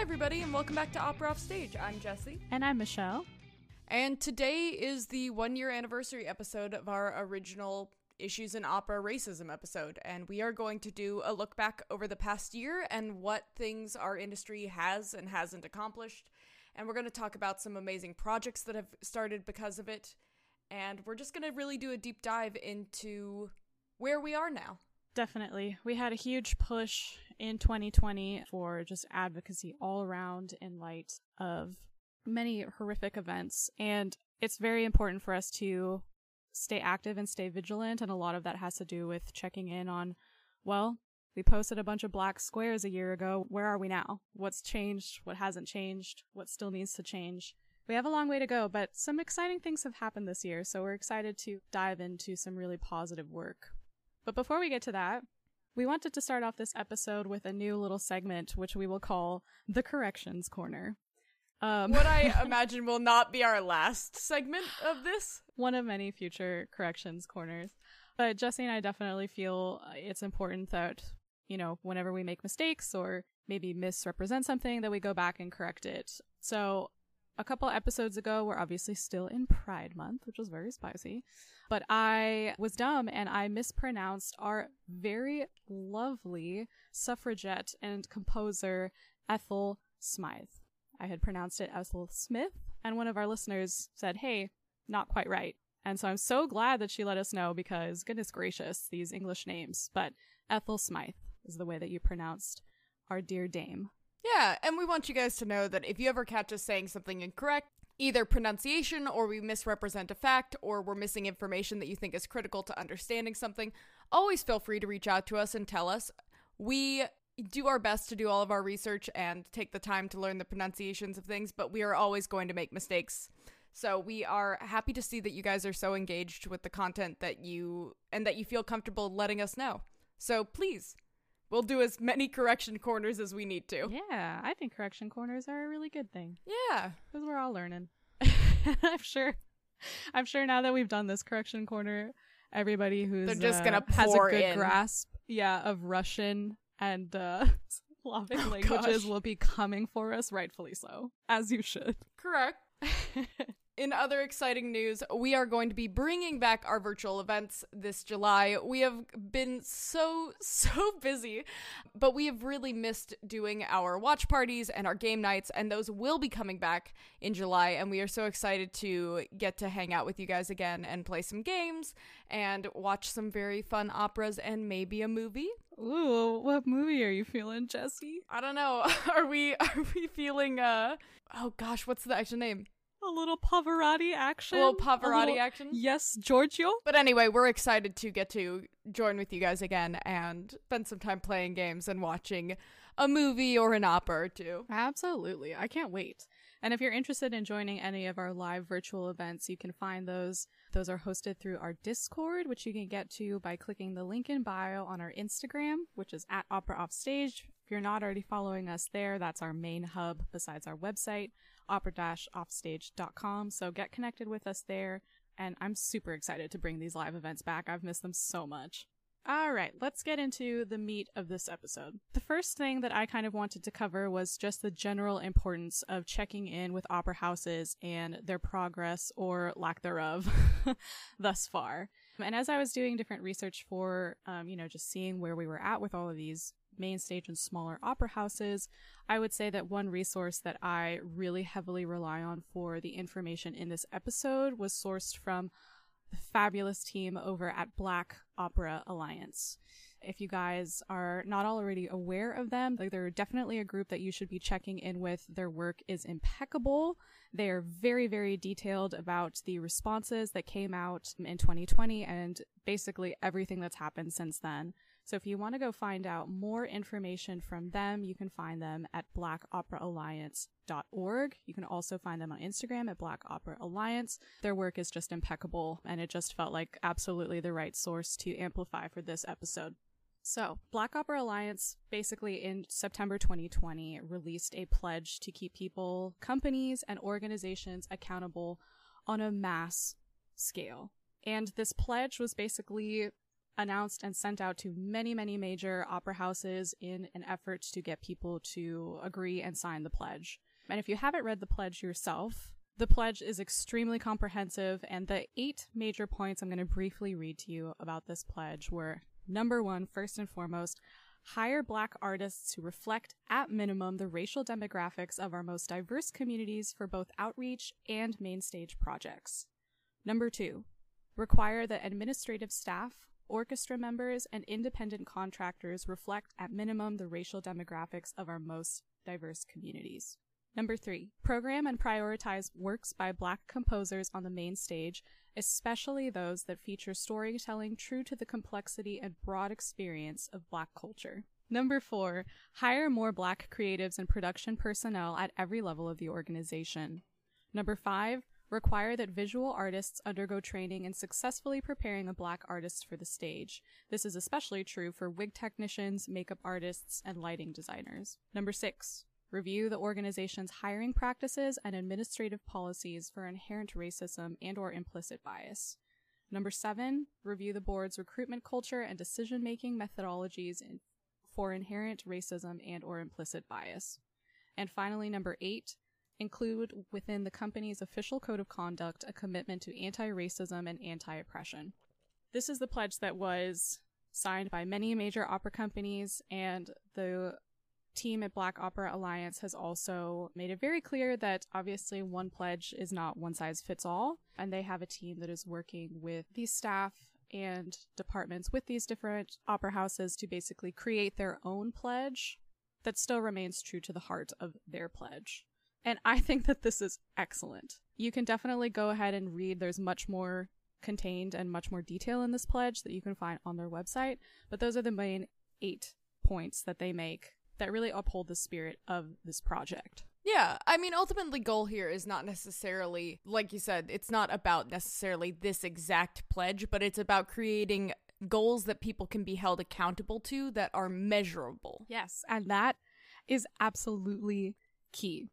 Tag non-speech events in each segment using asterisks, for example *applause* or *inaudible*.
Hi, everybody, and welcome back to Opera Off Stage. I'm Jesse. And I'm Michelle. And today is the one year anniversary episode of our original Issues in Opera Racism episode. And we are going to do a look back over the past year and what things our industry has and hasn't accomplished. And we're going to talk about some amazing projects that have started because of it. And we're just going to really do a deep dive into where we are now. Definitely. We had a huge push in 2020 for just advocacy all around in light of many horrific events. And it's very important for us to stay active and stay vigilant. And a lot of that has to do with checking in on, well, we posted a bunch of black squares a year ago. Where are we now? What's changed? What hasn't changed? What still needs to change? We have a long way to go, but some exciting things have happened this year. So we're excited to dive into some really positive work. But before we get to that, we wanted to start off this episode with a new little segment, which we will call the Corrections Corner. Um, what I *laughs* imagine will not be our last segment of this. One of many future Corrections Corners. But Jesse and I definitely feel it's important that, you know, whenever we make mistakes or maybe misrepresent something, that we go back and correct it. So a couple episodes ago, we're obviously still in Pride Month, which was very spicy. But I was dumb and I mispronounced our very lovely suffragette and composer Ethel Smyth. I had pronounced it Ethel Smith, and one of our listeners said, Hey, not quite right. And so I'm so glad that she let us know because, goodness gracious, these English names. But Ethel Smyth is the way that you pronounced our dear dame. Yeah, and we want you guys to know that if you ever catch us saying something incorrect, either pronunciation or we misrepresent a fact or we're missing information that you think is critical to understanding something, always feel free to reach out to us and tell us. We do our best to do all of our research and take the time to learn the pronunciations of things, but we are always going to make mistakes. So we are happy to see that you guys are so engaged with the content that you and that you feel comfortable letting us know. So please We'll do as many correction corners as we need to. Yeah, I think correction corners are a really good thing. Yeah, because we're all learning. *laughs* I'm sure. I'm sure now that we've done this correction corner, everybody who's they're just uh, gonna has a good in. grasp, yeah, of Russian and uh, *laughs* Slavic oh, languages gosh. will be coming for us, rightfully so, as you should. Correct. *laughs* In other exciting news, we are going to be bringing back our virtual events this July. We have been so, *laughs* so busy, but we have really missed doing our watch parties and our game nights, and those will be coming back in July. And we are so excited to get to hang out with you guys again and play some games and watch some very fun operas and maybe a movie. Ooh, what movie are you feeling, Jesse? I don't know. *laughs* Are we are we feeling uh oh gosh, what's the actual name? A little Pavarotti action. A little Pavarotti a little, action. Yes, Giorgio. But anyway, we're excited to get to join with you guys again and spend some time playing games and watching a movie or an opera or two. Absolutely. I can't wait. And if you're interested in joining any of our live virtual events, you can find those. Those are hosted through our Discord, which you can get to by clicking the link in bio on our Instagram, which is at Opera Offstage. If you're not already following us there, that's our main hub besides our website opera-offstage.com. So get connected with us there. And I'm super excited to bring these live events back. I've missed them so much. All right, let's get into the meat of this episode. The first thing that I kind of wanted to cover was just the general importance of checking in with opera houses and their progress or lack thereof *laughs* thus far. And as I was doing different research for, um, you know, just seeing where we were at with all of these main stage and smaller opera houses, I would say that one resource that I really heavily rely on for the information in this episode was sourced from the fabulous team over at Black Opera Alliance. If you guys are not already aware of them, like they're definitely a group that you should be checking in with. Their work is impeccable. They are very, very detailed about the responses that came out in 2020 and basically everything that's happened since then. So if you want to go find out more information from them, you can find them at blackopera.alliance.org. You can also find them on Instagram at Black Opera Alliance. Their work is just impeccable, and it just felt like absolutely the right source to amplify for this episode. So, Black Opera Alliance basically in September 2020 released a pledge to keep people, companies, and organizations accountable on a mass scale. And this pledge was basically announced and sent out to many, many major opera houses in an effort to get people to agree and sign the pledge. And if you haven't read the pledge yourself, the pledge is extremely comprehensive, and the eight major points I'm going to briefly read to you about this pledge were number one, first and foremost, hire black artists who reflect at minimum the racial demographics of our most diverse communities for both outreach and main stage projects. Number two, require that administrative staff, orchestra members, and independent contractors reflect at minimum the racial demographics of our most diverse communities. Number three, program and prioritize works by Black composers on the main stage, especially those that feature storytelling true to the complexity and broad experience of Black culture. Number four, hire more Black creatives and production personnel at every level of the organization. Number five, require that visual artists undergo training in successfully preparing a Black artist for the stage. This is especially true for wig technicians, makeup artists, and lighting designers. Number six, review the organization's hiring practices and administrative policies for inherent racism and or implicit bias. Number 7, review the board's recruitment culture and decision-making methodologies for inherent racism and or implicit bias. And finally, number 8, include within the company's official code of conduct a commitment to anti-racism and anti-oppression. This is the pledge that was signed by many major opera companies and the team at Black Opera Alliance has also made it very clear that obviously one pledge is not one size fits all, and they have a team that is working with these staff and departments with these different opera houses to basically create their own pledge that still remains true to the heart of their pledge. And I think that this is excellent. You can definitely go ahead and read. There's much more contained and much more detail in this pledge that you can find on their website, but those are the main eight points that they make that really uphold the spirit of this project. Yeah, I mean, ultimately, goal here is not necessarily, like you said, it's not about necessarily this exact pledge, but it's about creating goals that people can be held accountable to that are measurable. Yes, and that is absolutely key.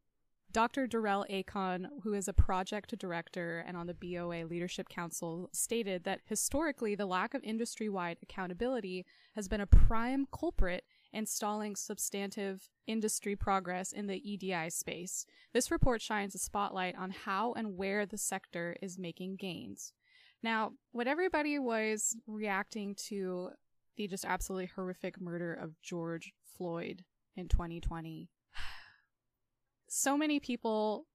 Dr. Darrell Acon, who is a project director and on the BOA Leadership Council, stated that historically the lack of industry wide accountability has been a prime culprit installing substantive industry progress in the EDI space. This report shines a spotlight on how and where the sector is making gains. Now, what everybody was reacting to the just absolutely horrific murder of George Floyd in 2020, so many people,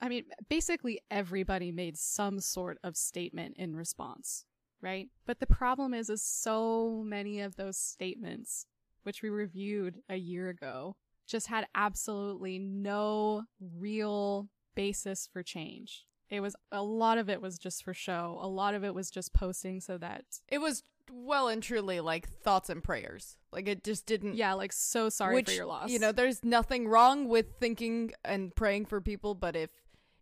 I mean, basically everybody made some sort of statement in response, right? But the problem is, is so many of those statements which we reviewed a year ago, just had absolutely no real basis for change. It was a lot of it was just for show. A lot of it was just posting so that it was well and truly like thoughts and prayers. Like it just didn't Yeah, like so sorry which, for your loss. You know, there's nothing wrong with thinking and praying for people, but if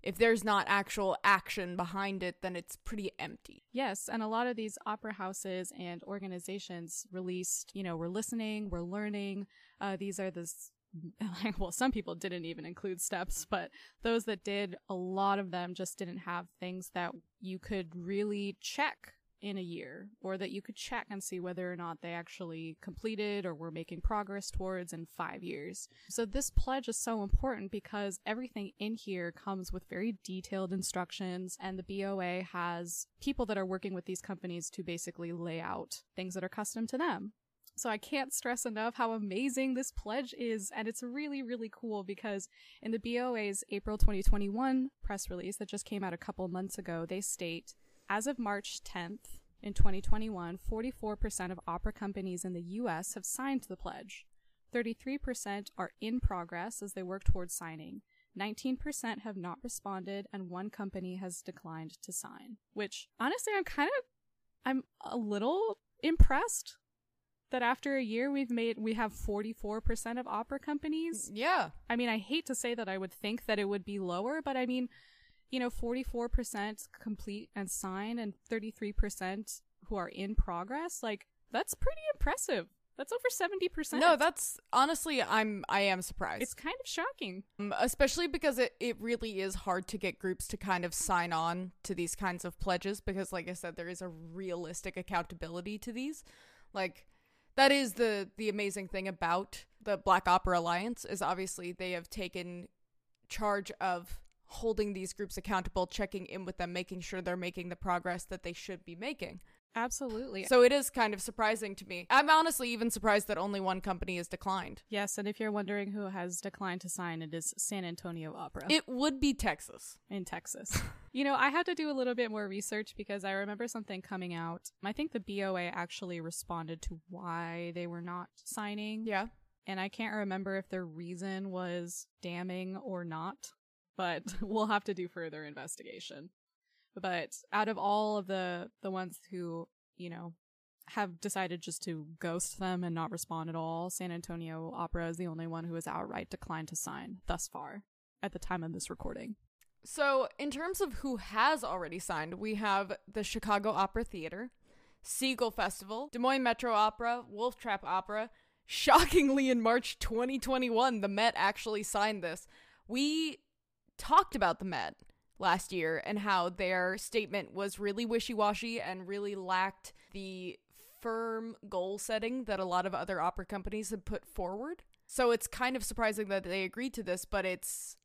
if there's not actual action behind it, then it's pretty empty. Yes, and a lot of these opera houses and organizations released, you know, we're listening, we're learning. Uh, these are the *laughs* well, some people didn't even include steps, but those that did, a lot of them just didn't have things that you could really check in a year or that you could check and see whether or not they actually completed or were making progress towards in five years. So this pledge is so important because everything in here comes with very detailed instructions and the BOA has people that are working with these companies to basically lay out things that are custom to them. So I can't stress enough how amazing this pledge is. And it's really, really cool because in the BOA's April 2021 press release that just came out a couple months ago, they state as of March 10th in 2021, 44% of opera companies in the US have signed the pledge. 33% are in progress as they work towards signing. 19% have not responded and one company has declined to sign. Which honestly I'm kind of I'm a little impressed that after a year we've made we have 44% of opera companies. Yeah. I mean, I hate to say that I would think that it would be lower, but I mean, you know, 44% complete and sign and 33% who are in progress, like, that's pretty impressive. That's over seventy percent. No, that's honestly, I'm I am surprised. it's kind of shocking. Um, especially because it, it really is hard to get groups to kind of sign on to these kinds of pledges because like i said there is a realistic accountability to these like that is the the amazing thing about the black opera alliance is obviously they have taken charge of holding these groups accountable checking in with them making sure they're making the progress that they should be making Absolutely. so it is kind of surprising to me i'm honestly even surprised that only one company has declined yes, and if you're wondering who has declined to sign, it is San Antonio Opera it would be texas in Texas. *laughs* you know, I had to do a little bit more research because I remember something coming out. I think the BOA actually responded to why they were not signing. yeah and I can't remember if their reason was damning or not, but *laughs* we'll have to do further investigation. But out of all of the the ones who, you know, have decided just to ghost them and not respond at all, San Antonio Opera is the only one who has outright declined to sign thus far at the time of this recording. So, in terms of who has already signed, we have the Chicago Opera Theater, Seagle Festival, Des Moines Metro Opera, Wolf Trap Opera. Shockingly, in March 2021, the Met actually signed this. We talked about the Met last year and how their statement was really wishy washy and really lacked the firm goal setting that a lot of other opera companies had put forward. So, it's kind of surprising that they agreed to this, but it's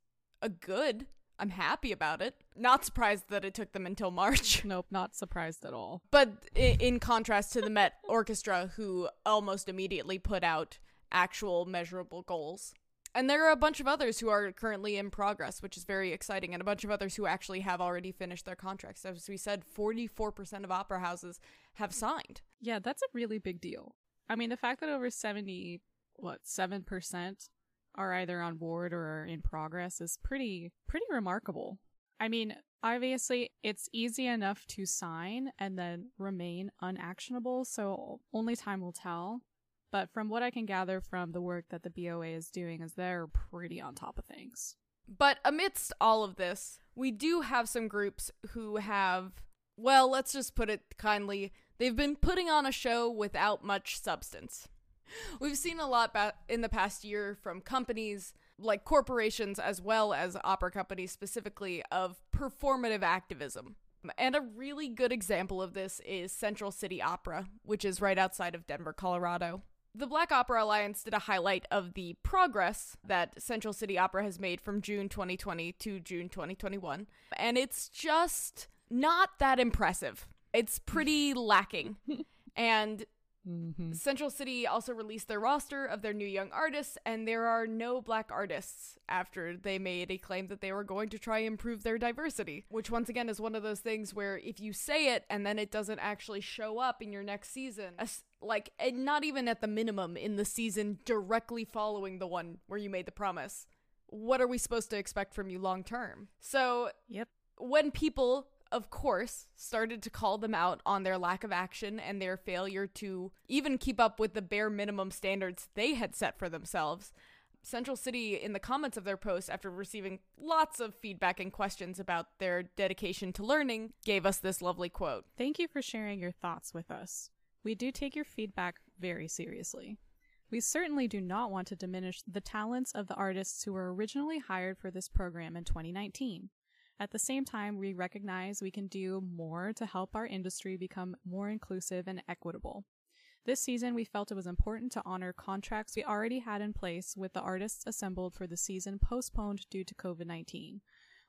a good. I'm happy about it. Not surprised that it took them until March. *laughs* Nope, not surprised at all. But in contrast to the Met Orchestra, who almost immediately put out actual measurable goals. And there are a bunch of others who are currently in progress, which is very exciting, and a bunch of others who actually have already finished their contracts. As we said, 44% of opera houses have signed. Yeah, that's a really big deal. I mean, the fact that over 70, what, 7% are either on board or in progress is pretty, pretty remarkable. I mean, obviously, it's easy enough to sign and then remain unactionable, so only time will tell. But from what I can gather from the work that the BOA is doing, is they're pretty on top of things. But amidst all of this, we do have some groups who have, well, let's just put it kindly, they've been putting on a show without much substance. We've seen a lot ba- in the past year from companies like corporations as well as opera companies specifically of performative activism. And a really good example of this is Central City Opera, which is right outside of Denver, Colorado. The Black Opera Alliance did a highlight of the progress that Central City Opera has made from June 2020 to June 2021, and it's just not that impressive. It's pretty *laughs* lacking. And Mm-hmm. Central City also released their roster of their new young artists, and there are no black artists after they made a claim that they were going to try improve their diversity. Which, once again, is one of those things where if you say it and then it doesn't actually show up in your next season, as- like, and not even at the minimum in the season directly following the one where you made the promise, what are we supposed to expect from you long term? So, Yep. when people of course started to call them out on their lack of action and their failure to even keep up with the bare minimum standards they had set for themselves central city in the comments of their post after receiving lots of feedback and questions about their dedication to learning gave us this lovely quote Thank you for sharing your thoughts with us. We do take your feedback very seriously. We certainly do not want to diminish the talents of the artists who were originally hired for this program in 2019. At the same time, we recognize we can do more to help our industry become more inclusive and equitable. This season, we felt it was important to honor contracts we already had in place with the artists assembled for the season postponed due to COVID 19.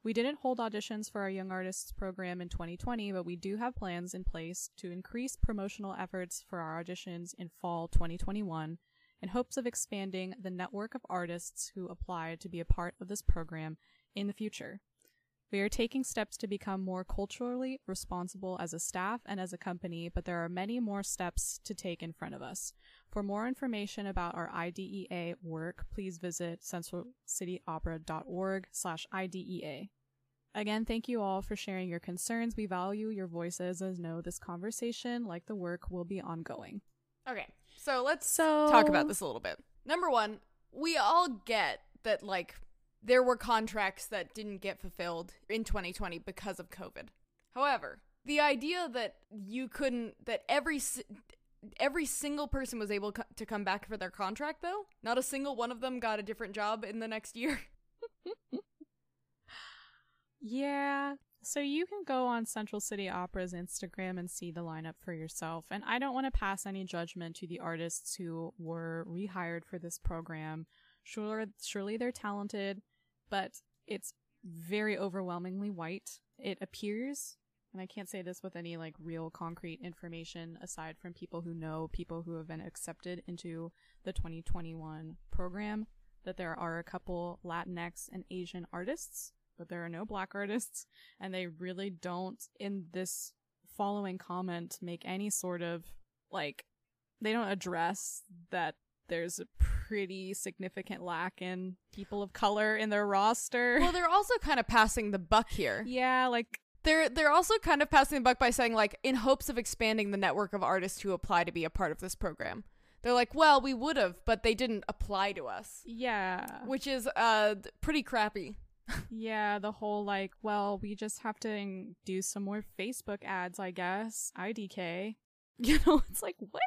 We didn't hold auditions for our Young Artists program in 2020, but we do have plans in place to increase promotional efforts for our auditions in fall 2021 in hopes of expanding the network of artists who apply to be a part of this program in the future. We are taking steps to become more culturally responsible as a staff and as a company, but there are many more steps to take in front of us. For more information about our IDEA work, please visit centralcityopera.org slash IDEA. Again, thank you all for sharing your concerns. We value your voices as know this conversation, like the work, will be ongoing. okay so let's So talk about this a little bit. Number one, we all get that like there were contracts that didn't get fulfilled in 2020 because of COVID. However, the idea that you couldn't that every every single person was able co- to come back for their contract though. Not a single one of them got a different job in the next year. *laughs* Yeah. So you can go on Central City Opera's Instagram and see the lineup for yourself. And I don't want to pass any judgment to the artists who were rehired for this program. Sure, surely they're talented, but it's very overwhelmingly white. It appears, and I can't say this with any like real concrete information aside from people who know people who have been accepted into the 2021 program, that there are a couple Latinx and Asian artists but there are no black artists, and they really don't, in this following comment, make any sort of like, they don't address that there's a pretty significant lack in people of color in their roster. well, they're also kind of passing the buck here. yeah, like They're they're also kind of passing the buck by saying like in hopes of expanding the network of artists who apply to be a part of this program. They're like, "Well, we would have, but they didn't apply to us." yeah. Which is uh pretty crappy. Yeah, the whole like, well, we just have to do some more Facebook ads, I guess. IDK. *laughs* You know, it's like, what?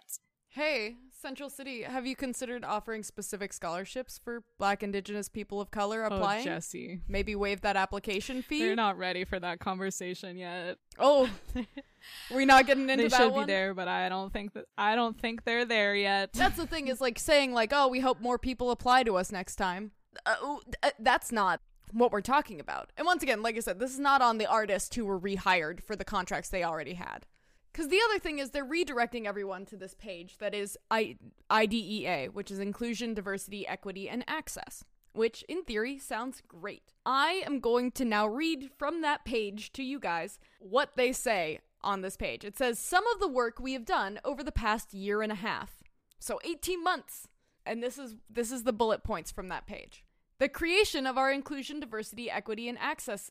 Hey, Central City, have you considered offering specific scholarships for black indigenous people of color applying? Oh, Jesse. Maybe waive that application *laughs* fee? They're not ready for that conversation yet. Oh, *laughs* we're not getting into they that should one? be there, but I don't think that I don't think they're there yet. That's the thing is like saying like, "Oh, we hope more people apply to us next time." Uh, oh, that's not what we're talking about. And once again, like I said, this is not on the artists who were rehired for the contracts they already had. Because the other thing is they're redirecting everyone to this page that is I- IDEA, which is Inclusion, Diversity, Equity, and Access, which in theory sounds great. I am going to now read from that page to you guys what they say on this page. It says, Some of the work we have done over the past year and a half. So 18 months. And this is this is the bullet points from that page. The creation of our Inclusion, Diversity, Equity, and Access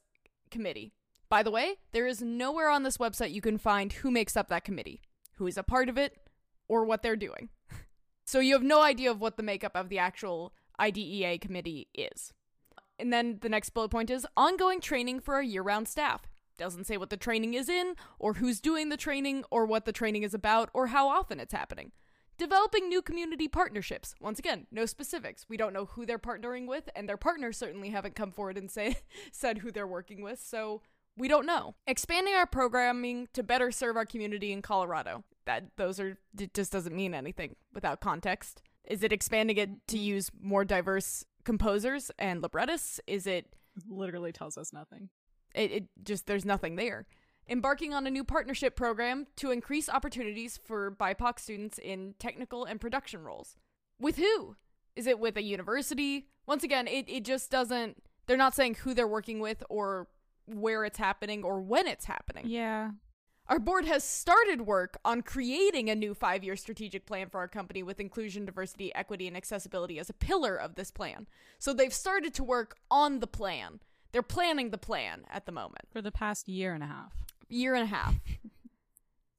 Committee. By the way, there is nowhere on this website you can find who makes up that committee, who is a part of it, or what they're doing. *laughs* so you have no idea of what the makeup of the actual IDEA committee is. And then the next bullet point is ongoing training for our year round staff. Doesn't say what the training is in, or who's doing the training, or what the training is about, or how often it's happening. Developing new community partnerships. Once again, no specifics. We don't know who they're partnering with, and their partners certainly haven't come forward and say *laughs* said who they're working with, so we don't know. Expanding our programming to better serve our community in Colorado. That those are it just doesn't mean anything without context. Is it expanding it to use more diverse composers and librettists? Is it Literally tells us nothing. it, it just there's nothing there. Embarking on a new partnership program to increase opportunities for BIPOC students in technical and production roles. With who? Is it with a university? Once again, it, it just doesn't they're not saying who they're working with or where it's happening or when it's happening. Yeah. Our board has started work on creating a new five year strategic plan for our company with inclusion, diversity, equity, and accessibility as a pillar of this plan. So they've started to work on the plan. They're planning the plan at the moment. For the past year and a half. Year and a half.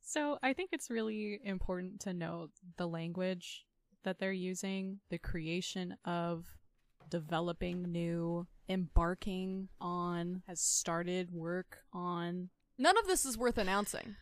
So I think it's really important to note the language that they're using, the creation of developing new, embarking on, has started work on. None of this is worth announcing.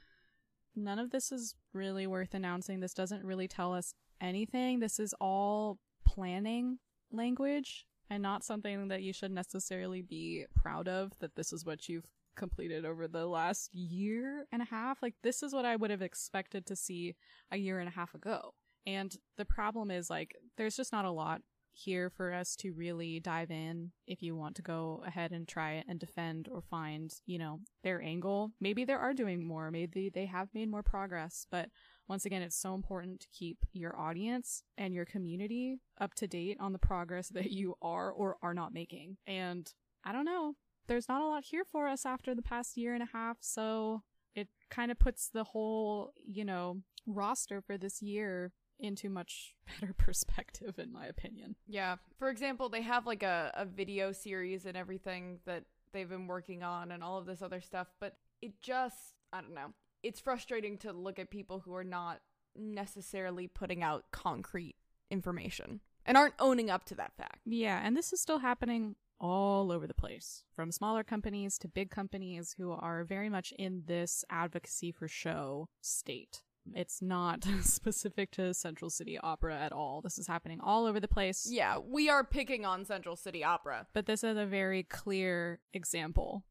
None of this is really worth announcing. This doesn't really tell us anything. This is all planning language and not something that you should necessarily be proud of that this is what you've completed over the last year and a half. Like, this is what I would have expected to see a year and a half ago. And the problem is, like, there's just not a lot here for us to really dive in if you want to go ahead and try and defend or find, you know, their angle. Maybe they are doing more. Maybe they have made more progress. But once again, it's so important to keep your audience and your community up to date on the progress *laughs* that you are or are not making. And I don't know there's not a lot here for us after the past year and a half, so it kind of puts the whole, you know, roster for this year into much *laughs* better perspective, in my opinion. Yeah. For example, they have like a, a video series and everything that they've been working on and all of this other stuff, but it just, I don't know. It's frustrating to look at people who are not necessarily putting out concrete information and aren't owning up to that fact. Yeah, and this is still happening all over the place, from smaller companies to big companies who are very much in this advocacy for show state. It's not *laughs* specific to Central City Opera at all. This is happening all over the place. Yeah, we are picking on Central City Opera. But this is a very clear example,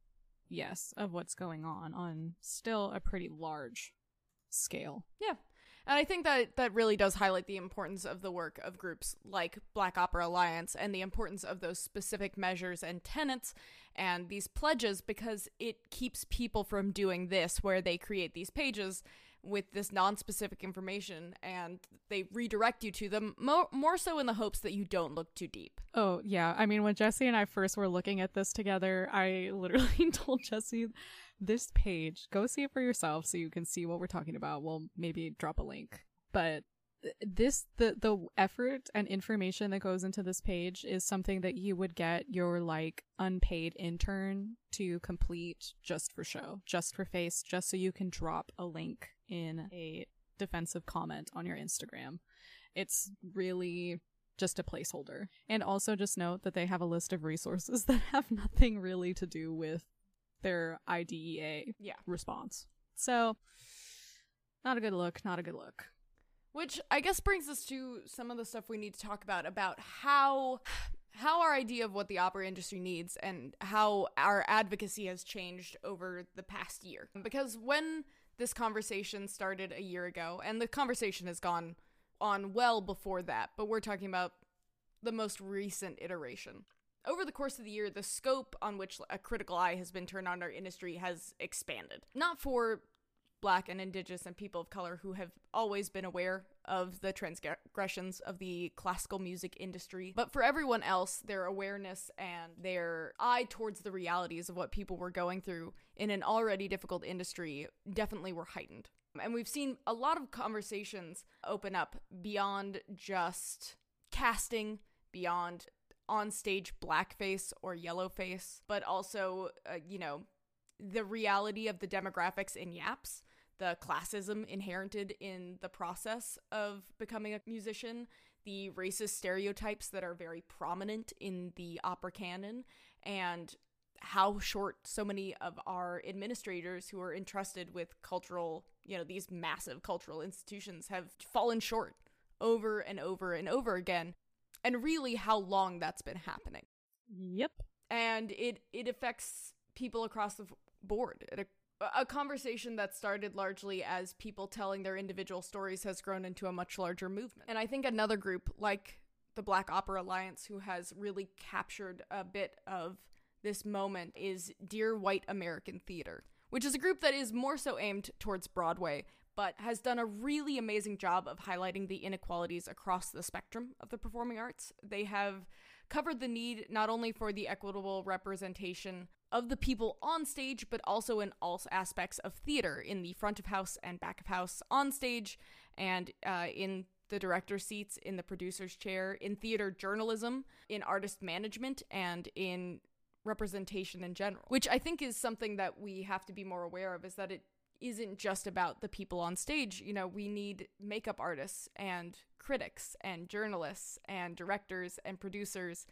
yes, of what's going on on still a pretty large scale. Yeah. And I think that that really does highlight the importance of the work of groups like Black Opera Alliance and the importance of those specific measures and tenets and these pledges because it keeps people from doing this where they create these pages with this non-specific information and they redirect you to them mo- more so in the hopes that you don't look too deep. Oh, yeah. I mean, when Jesse and I first were looking at this together, I literally *laughs* told Jesse this page, go see it for yourself so you can see what we're talking about. We'll maybe drop a link. But this the the effort and information that goes into this page is something that you would get your like unpaid intern to complete just for show, just for face, just so you can drop a link in a defensive comment on your Instagram. It's really just a placeholder. And also just note that they have a list of resources *laughs* that have nothing really to do with their IDEA Yeah. response. So, not a good look, not a good look. Which I guess brings us to some of the stuff we need to talk about about how how our idea of what the opera industry needs and how our advocacy has changed over the past year. Because when this conversation started a year ago, and the conversation has gone on well before that, but we're talking about the most recent iteration. Over the course of the year, the scope on which a critical eye has been turned on our industry has expanded. Not for black and indigenous and people of color who have always been aware of the transgressions of the classical music industry. But for everyone else, their awareness and their eye towards the realities of what people were going through in an already difficult industry definitely were heightened. And we've seen a lot of conversations open up beyond just casting, beyond on stage blackface or yellowface, but also, uh, you know, the reality of the demographics in YAPs the classism inherited in the process of becoming a musician, the racist stereotypes that are very prominent in the opera canon, and how short so many of our administrators who are entrusted with cultural, you know, these massive cultural institutions have fallen short over and over and over again, and really how long that's been happening. Yep. And it it affects people across the board. It a conversation that started largely as people telling their individual stories has grown into a much larger movement. And I think another group like the Black Opera Alliance, who has really captured a bit of this moment, is Dear White American Theater, which is a group that is more so aimed towards Broadway, but has done a really amazing job of highlighting the inequalities across the spectrum of the performing arts. They have covered the need not only for the equitable representation of the people on stage, but also in all aspects of theater, in the front of house and back of house, on stage, and uh, in the director's seats, in the producer's chair, in theater journalism, in artist management, and in representation in general. Which I think is something that we have to be more aware of, is that it isn't just about the people on stage. You know, we need makeup artists and critics and journalists and directors and producers.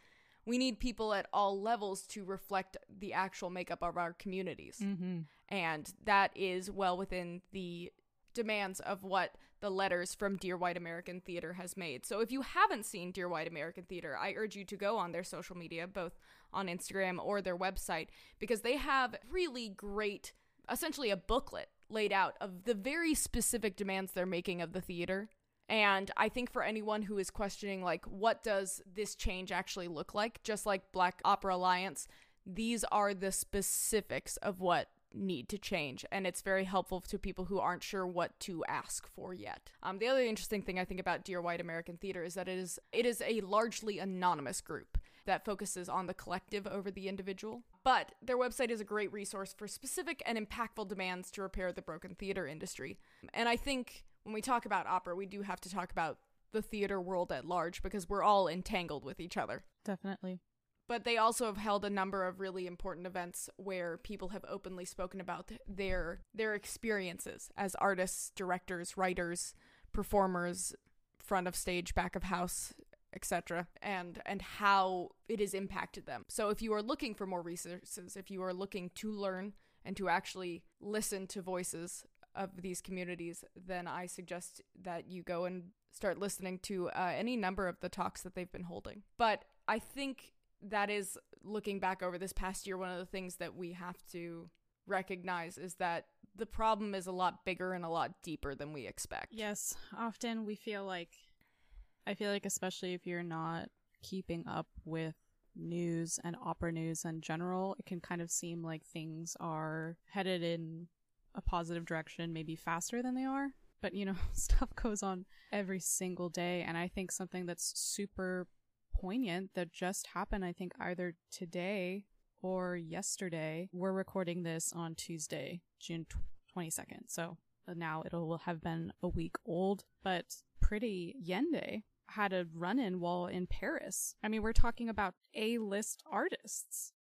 We need people at all levels to reflect the actual makeup of our communities. Mm-hmm. And that is well within the demands of what the letters from Dear White American Theater has made. So if you haven't seen Dear White American Theater, I urge you to go on their social media, both on Instagram or their website, because they have really great, essentially a booklet laid out of the very specific demands they're making of the theater. And I think for anyone who is questioning, like, what does this change actually look like, just like Black Opera Alliance, these are the specifics of what need to change. And it's very helpful to people who aren't sure what to ask for yet. Um, the other interesting thing i think about dear white american theater is that it is it is a largely anonymous group that focuses on the collective over the individual. But their website is a great resource for specific and impactful demands to repair the broken theater industry. And i think when we talk about opera we do have to talk about the theater world at large because we're all entangled with each other. Definitely. but they also have held a number of really important events where people have openly spoken about their their experiences as artists, directors, writers, performers, front of stage, back of house, etc. and and how it has impacted them. So if you are looking for more resources, if you are looking to learn and to actually listen to voices of these communities, then I suggest that you go and start listening to uh, any number of the talks that they've been holding. But I think that is looking back over this past year, one of the things that we have to recognize is that the problem is a lot bigger and a lot deeper than we expect. Yes, often we feel like, I feel like, especially if you're not keeping up with news and opera news in general, it can kind of seem like things are headed in a positive direction, maybe faster than they are. But, you know, *laughs* stuff goes on every single day. And I think something that's super poignant that just happened, I think either today or yesterday. We're recording this on Tuesday, June 22nd. So now it'll have been a week old, but Pretty Yende had a run in while in Paris. I mean, we're talking about A list artists.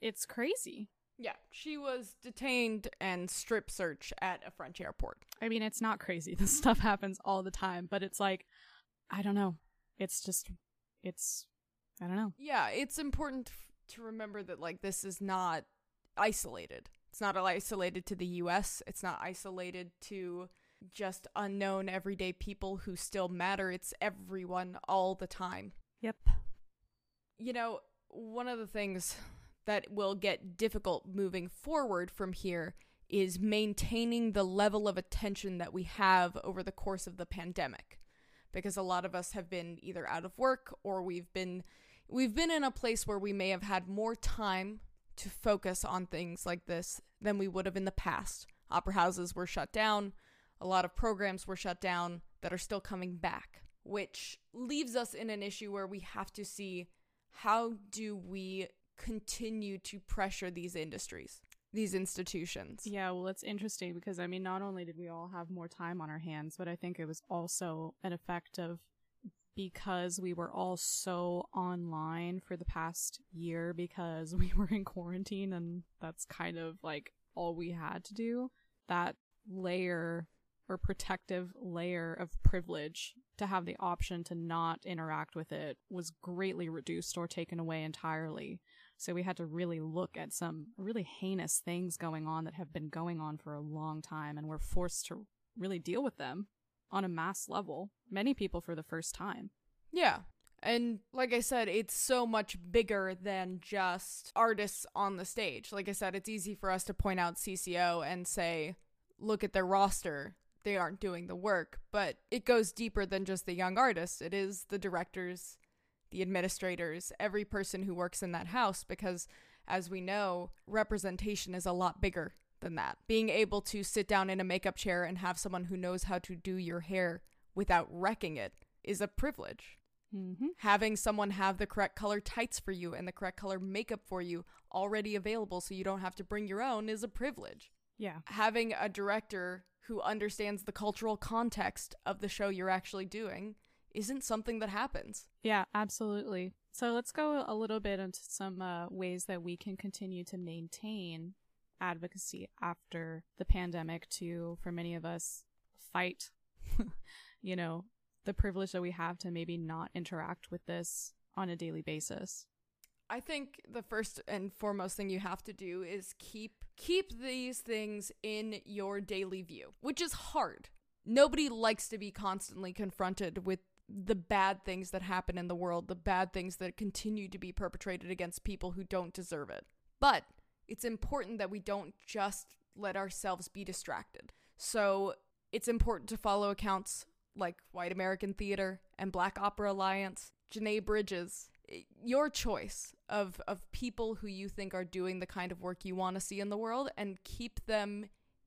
It's crazy. Yeah, she was detained and strip searched at a French airport. I mean, it's not crazy. *laughs* This stuff happens all the time, but it's like, I don't know. It's just, it's, I don't know. Yeah, it's important to remember that like this is not isolated. It's not isolated to the US. It's not isolated to just unknown everyday people who still matter. It's everyone all the time. Yep. You know, one of the things that will get difficult moving forward from here is maintaining the level of attention that we have over the course of the pandemic. Because a lot of us have been either out of work or we've been we've been in a place where we may have had more time to focus on things like this than we would have in the past. Opera houses were shut down, a lot of programs were shut down that are still coming back, which leaves us in an issue where we have to see how do we continue to pressure these industries, these institutions. Yeah, well, it's interesting because I mean, not only did we all have more time on our hands, but I think it was also an effect of because we were all so online for the past year because *laughs* we were in quarantine and that's kind of like all we had to do. That layer or protective layer of privilege to have the option to not interact with it was greatly reduced or taken away entirely. So we had to really look at some really heinous things going on that have been going on for a long time and we're forced to really deal with them on a mass level, many people for the first time. Yeah. And like I said, it's so much bigger than just artists on the stage. Like I said, it's easy for us to point out CCO and say, look at their roster. They aren't doing the work. But it goes deeper than just the young artists. It is the directors, the administrators, every person who works in that house, because as we know, representation is a lot bigger than that. Being able to sit down in a makeup chair and have someone who knows how to do your hair without wrecking it is a privilege. Mm-hmm. Having someone have the correct color tights for you and the correct color makeup for you already available so you don't have to bring your own is a privilege. Yeah. Having a director who understands the cultural context of the show you're actually doing isn't something that happens. Yeah, absolutely. So let's go a little bit into some uh, ways that we can continue to maintain advocacy after the pandemic to, for many of us, fight, *laughs* you know, the privilege that we have to maybe not interact with this on a daily basis. I think the first and foremost thing you have to do is keep keep these things in your daily view, which is hard. Nobody likes to be constantly confronted with the bad things that happen in the world, the bad things that continue to be perpetrated against people who don't deserve it. But it's important that we don't just let ourselves be distracted. So it's important to follow accounts like White American Theater and Black Opera Alliance, Janae Bridges, your choice of of people who you think are doing the kind of work you want to see in the world and keep them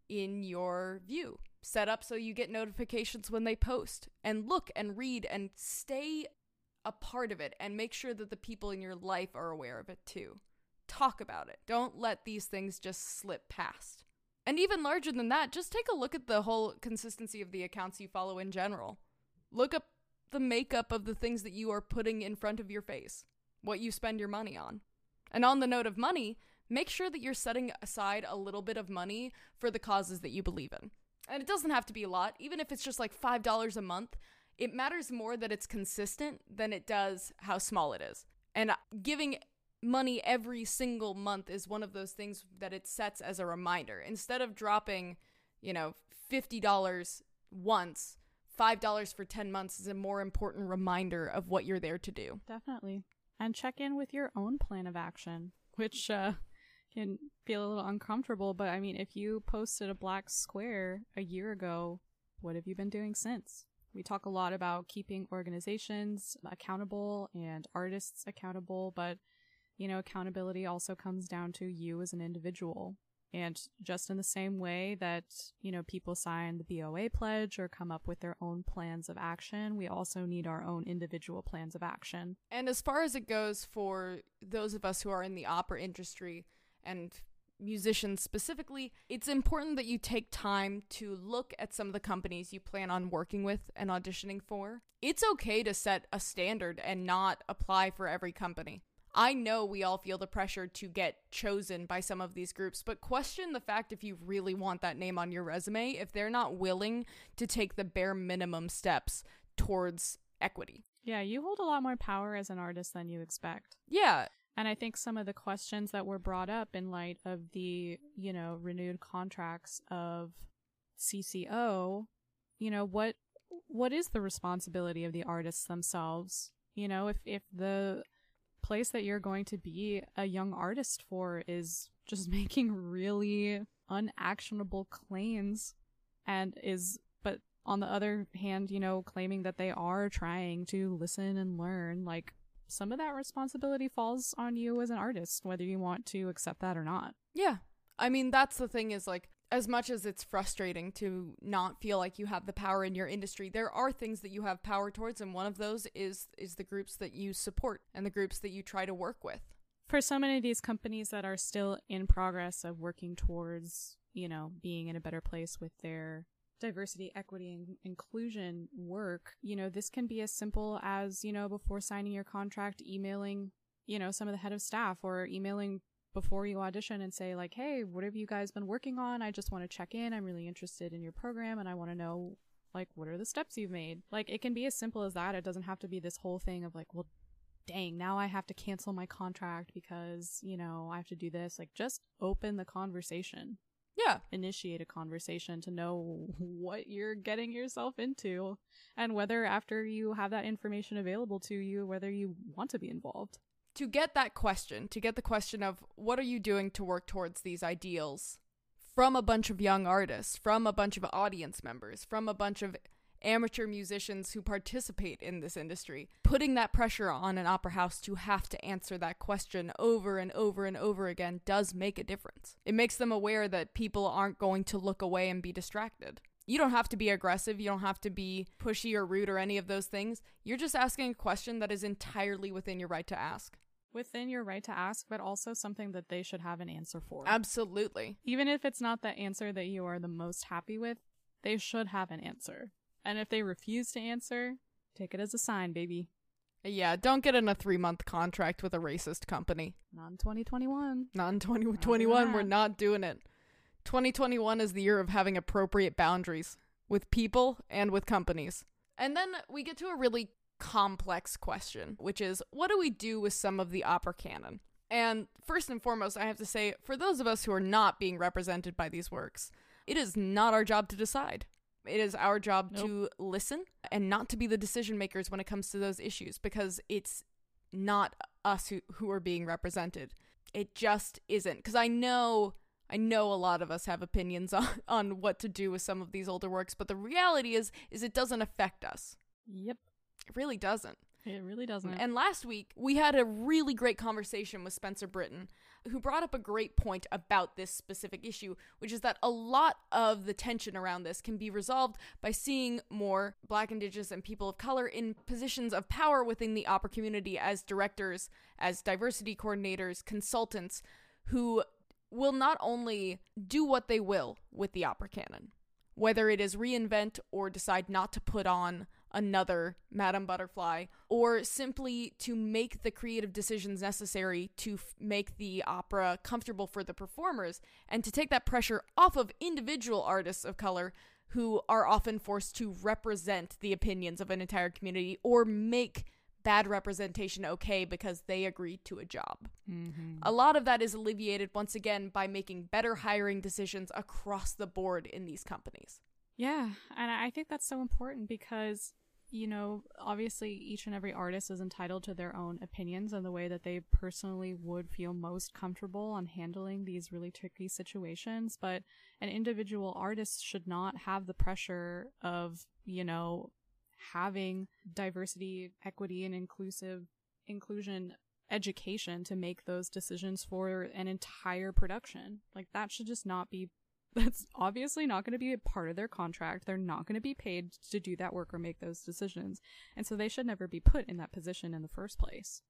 in your view. Set up so you get notifications when they post and look and read and stay a part of it and make sure that the people in your life are aware of it too. Talk about it. Don't let these things just slip past. And even larger than that, just take a look at the whole consistency of the accounts you follow in general. Look up the makeup of the things that you are putting in front of your face, what you spend your money on. And on the note of money, make sure that you're setting aside a little bit of money for the causes that you believe in. And it doesn't have to be a lot, even if it's just like $5 a month. It matters more that it's consistent than it does how small it is. And uh, giving money every single month is one of those things that it sets as a reminder. Instead of dropping, you know, $50 once, $5 for 10 months is a more important reminder of what you're there to do. Definitely. And check in with your own plan of action, which uh, can feel a little uncomfortable. But I mean, if you posted a black square a year ago, what have you been doing since? We talk a lot about keeping organizations accountable and artists accountable, but you know, accountability also comes down to you as an individual. And just in the same way that, you know, people sign the BOA pledge or come up with their own plans of action, we also need our own individual plans of action. And as far as it goes for those of us who are in the opera industry and musicians specifically, it's important that you take time to look at some of the companies you plan on working with and auditioning for. It's okay to set a standard and not apply for every company. I know we all feel the pressure to get chosen by some of these groups, but question the fact if you really want that name on your resume if they're not willing to take the bare minimum steps towards equity. Yeah, you hold a lot more power as an artist than you expect. Yeah. And I think some of the questions that were brought up in light of the, you know, renewed contracts of CCO, you know, what what is the responsibility of the artists themselves? You know, if if the place that you're going to be a young artist for is just *laughs* making really unactionable claims and is but on the other hand, you know, claiming that they are trying to listen and learn, like some of that responsibility falls on you as an artist, whether you want to accept that or not. Yeah. I mean, that's the thing is like as much as it's frustrating to not feel like you have the power in your industry, there are things that you have power towards and one of those is is the groups that you support and the groups that you try to work with. For so many of these companies that are still in progress of working towards, you know, being in a better place with their diversity, equity, and inclusion work, you know, this can be as simple as, you know, before signing your contract, emailing, you know, some of the head of staff or emailing before you audition and say like, "Hey, what have you guys been working on? I just want to check in. I'm really interested in your program and I want to know like what are the steps you've made?" Like it can be as simple as that. It doesn't have to be this whole thing of like, "Well, dang, now I have to cancel my contract because, you know, I have to do this." Like just open the conversation. Yeah. Initiate a conversation to know *laughs* what you're getting yourself into and whether after you have that information available to you, whether you want to be involved to get that question, to get the question of what are you doing to work towards these ideals from a bunch of young artists, from a bunch of audience members, from a bunch of amateur musicians who participate in this industry, putting that pressure on an opera house to have to answer that question over and over and over again does make a difference. It makes them aware that people aren't going to look away and be distracted. You don't have to be aggressive. You don't have to be pushy or rude or any of those things. You're just asking a question that is entirely within your right to ask within your right to ask, but also something that they should have an answer for. Absolutely. Even if it's not the answer that you are the most happy with, they should have an answer. And if they refuse to answer, take it as a sign, baby. Yeah, don't get in a three month contract with a racist company. Not in 2021. Not in 2021. We're not doing it. 2021 is the year of having appropriate boundaries with people and with companies. And then we get to a really complex question, which is what do we do with some of the opera canon? And first and foremost, I have to say, for those of us who are not being represented by these works, it is not our job to decide. It is our job nope. to listen and not to be the decision makers when it comes to those issues because it's not us who, who are being represented. It just isn't. Because I know I know a lot of us have opinions *laughs* on, on what to do with some of these older works, but the reality is is it doesn't affect us. Yep. It really doesn't. It really doesn't. And last week, we had a really great conversation with Spencer Britton, who brought up a great point about this specific issue, which is that a lot of the tension around this can be resolved by seeing more Black, Indigenous, and people of color in positions of power within the opera community as directors, as diversity coordinators, consultants, who will not only do what they will with the opera canon, whether it is reinvent or decide not to put on another Madame Butterfly, or simply to make the creative decisions necessary to f- make the opera comfortable for the performers and to take that pressure off of individual artists of color who are often forced to represent the opinions of an entire community or make bad representation okay because they agreed to a job. Mm-hmm. A lot of that is alleviated once again by making better hiring decisions across the board in these companies. Yeah, and I think that's so important because you know, obviously each and every artist is entitled to their own opinions and the way that they personally would feel most comfortable on handling these really tricky situations. But an individual artist should not have the pressure of, you know, having diversity, equity, and inclusive inclusion education to make those decisions for an entire production. Like that should just not be that's obviously not going to be a part of their contract. They're not going to be paid to do that work or make those decisions. And so they should never be put in that position in the first place.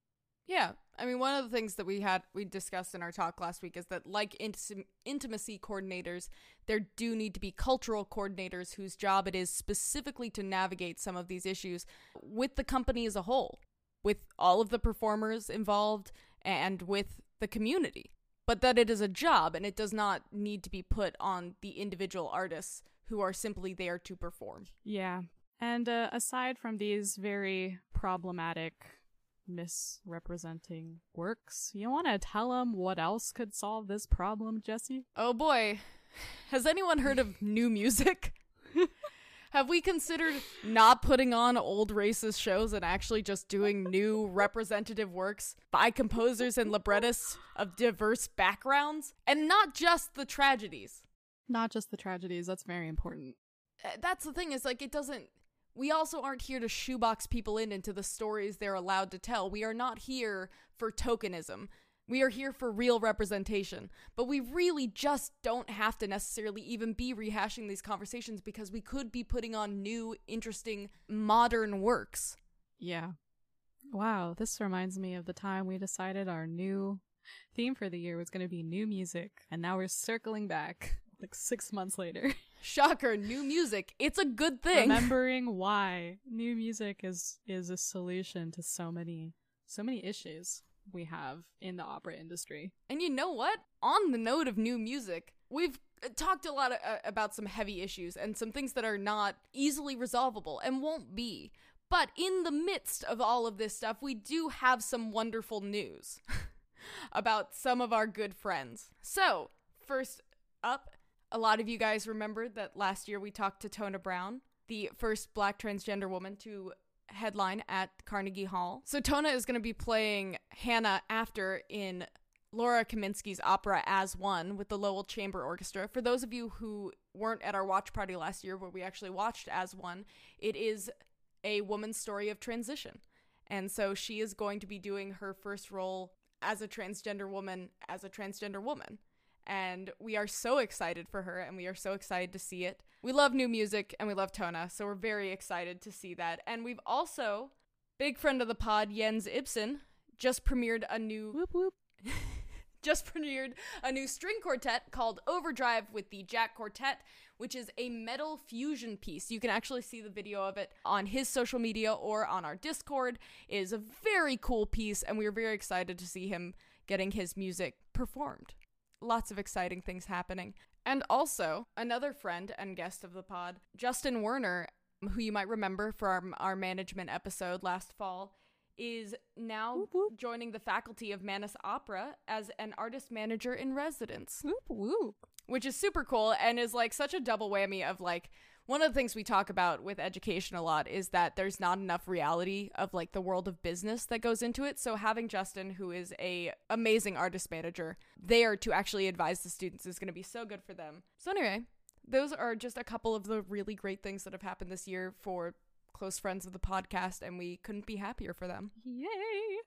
Yeah. I mean, one of the things that we had, we discussed in our talk last week is that, like intim- intimacy coordinators, there do need to be cultural coordinators whose job it is specifically to navigate some of these issues with the company as a whole, with all of the performers involved, and with the community but that it is a job and it does not need to be put on the individual artists who are simply there to perform. Yeah. And uh, aside from these very problematic misrepresenting works, you want to tell them what else could solve this problem, Jesse? Oh boy. Has anyone heard of new music? *laughs* Have we considered not putting on old racist shows and actually just doing new representative works by composers and librettists of diverse backgrounds? And not just the tragedies. Not just the tragedies, that's very important. Uh, that's the thing, is like it doesn't we also aren't here to shoebox people in into the stories they're allowed to tell. We are not here for tokenism. We are here for real representation, but we really just don't have to necessarily even be rehashing these conversations because we could be putting on new, interesting, modern works. Yeah. Wow, this reminds me of the time we decided our new theme for the year was going to be new music, and now we're circling back like six months later. *laughs* Shocker, new music. It's a good thing. Remembering why new music is is a solution to so many so many issues we have in the opera industry. And you know what? On the note of new music, we've uh, talked a lot of, uh, about some heavy issues and some things that are not easily resolvable and won't be. But in the midst of all of this stuff, we do have some wonderful news *laughs* about some of our good friends. So, first up, a lot of you guys remember that last year we talked to Tona Brown, the first black transgender woman to headline at Carnegie Hall. So Tona is going to be playing Hannah after in Laura Kaminsky's opera As One with the Lowell Chamber Orchestra. For those of you who weren't at our watch party last year where we actually watched As One, it is a woman's story of transition. And so she is going to be doing her first role as a transgender woman as a transgender woman. And we are so excited for her and we are so excited to see it. We love new music and we love Tona, so we're very excited to see that. And we've also, big friend of the pod, Jens Ibsen, just premiered a new whoop whoop. *laughs* just premiered a new string quartet called Overdrive with the Jack Quartet, which is a metal fusion piece. You can actually see the video of it on his social media or on our Discord. It is a very cool piece, and we are very excited to see him getting his music performed. Lots of exciting things happening. And also, another friend and guest of the pod, Justin Werner, who you might remember from our, our management episode last fall, is now whoop, whoop. joining the faculty of Mannes Opera as an artist manager in residence. Whoop, which is super cool and is like such a double whammy of like one of the things we talk about with education a lot is that there's not enough reality of like the world of business that goes into it. So having Justin, who is a amazing artist manager, there to actually advise the students is going to be so good for them. So anyway, those are just a couple of the really great things that have happened this year for close friends of the podcast, and we couldn't be happier for them. Yay!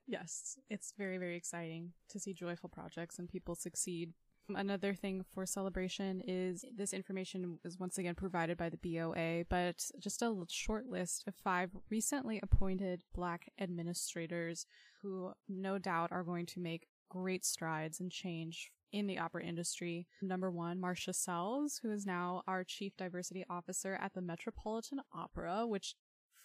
Yes, it's very, very exciting to see joyful projects and people succeed Another thing for celebration is this information is once again provided by the BOA, but just a short list of five recently appointed Black administrators who no doubt are going to make great strides and change in the opera industry. Number one, Marcia Sells, who is now our Chief Diversity Officer at the Metropolitan Opera, which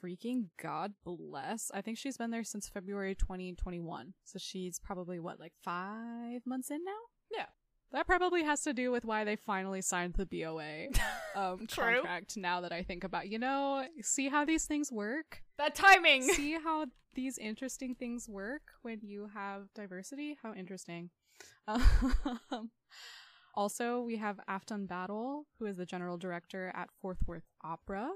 freaking God bless. I think she's been there since February 2021. So she's probably what, like five months in now? That probably has to do with why they finally signed the BOA *laughs* um, contract. Now that I think about, you know, see how these things work. That timing. *laughs* See how these interesting things work when you have diversity. How interesting. *laughs* Um, Also, we have Afton Battle, who is the general director at Fort Worth Opera.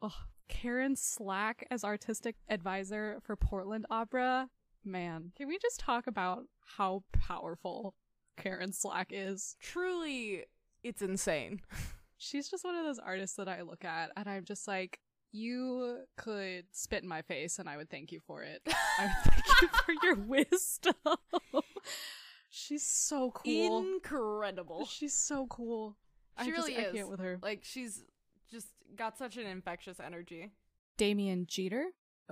Ugh, Karen Slack as artistic advisor for Portland Opera. Man, can we just talk about how powerful Karen Slack is? Truly, it's insane. *laughs* She's just one of those artists that I look at and I'm just like, you could spit in my face and I would thank you for it. I would thank you *laughs* for your wisdom. *laughs* She's so cool. Incredible. She's so cool. She I really just, is. I can't with her. Like she's just got such an infectious energy. Damien Geter,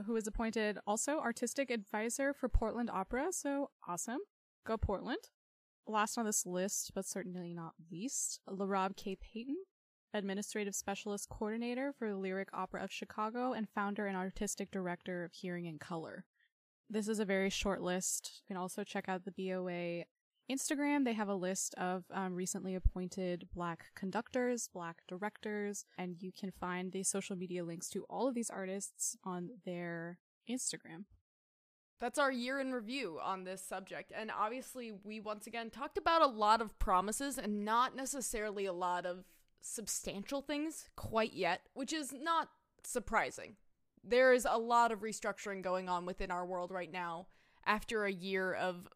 who was appointed also artistic advisor for Portland Opera. So awesome. Go Portland. Last on this list, but certainly not least, LaRob K. Payton, administrative specialist coordinator for the Lyric Opera of Chicago and founder and artistic director of Hearing in Color. This is a very short list. You can also check out the BOA Instagram. They have a list of um, recently appointed Black conductors, Black directors, and you can find the social media links to all of these artists on their Instagram. That's our year in review on this subject. And obviously, we once again talked about a lot of promises and not necessarily a lot of substantial things quite yet, which is not surprising. There is a lot of restructuring going on within our world right now after a year of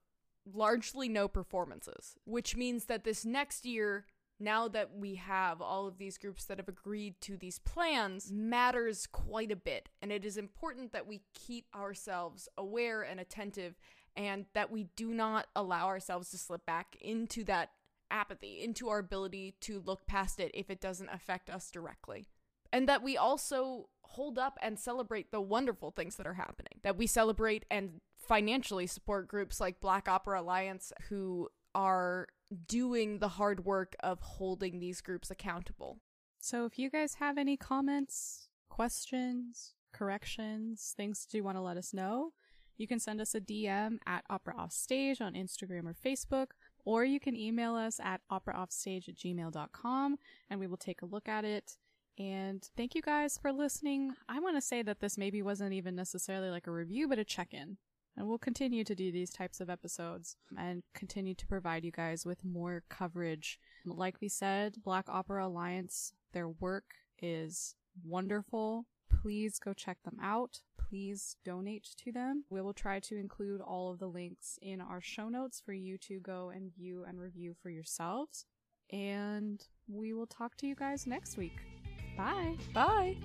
largely no performances, which means that this next year, now that we have all of these groups that have agreed to these plans, matters quite a bit. And it is important that we keep ourselves aware and attentive and that we do not allow ourselves to slip back into that apathy, into our ability to look past it if it doesn't affect us directly. And that we also hold up and celebrate the wonderful things that are happening. That we celebrate and financially support groups like Black Opera Alliance who are doing the hard work of holding these groups accountable. So if you guys have any comments, questions, corrections, things you want to let us know, you can send us a DM at Opera Offstage on Instagram or Facebook, or you can email us at operaoffstage at gmail.com and we will take a look at it. And thank you guys for listening. I want to say that this maybe wasn't even necessarily like a review, but a check in. And we'll continue to do these types of episodes and continue to provide you guys with more coverage. Like we said, Black Opera Alliance, their work is wonderful. Please go check them out. Please donate to them. We will try to include all of the links in our show notes for you to go and view and review for yourselves. And we will talk to you guys next week. Bye. Bye.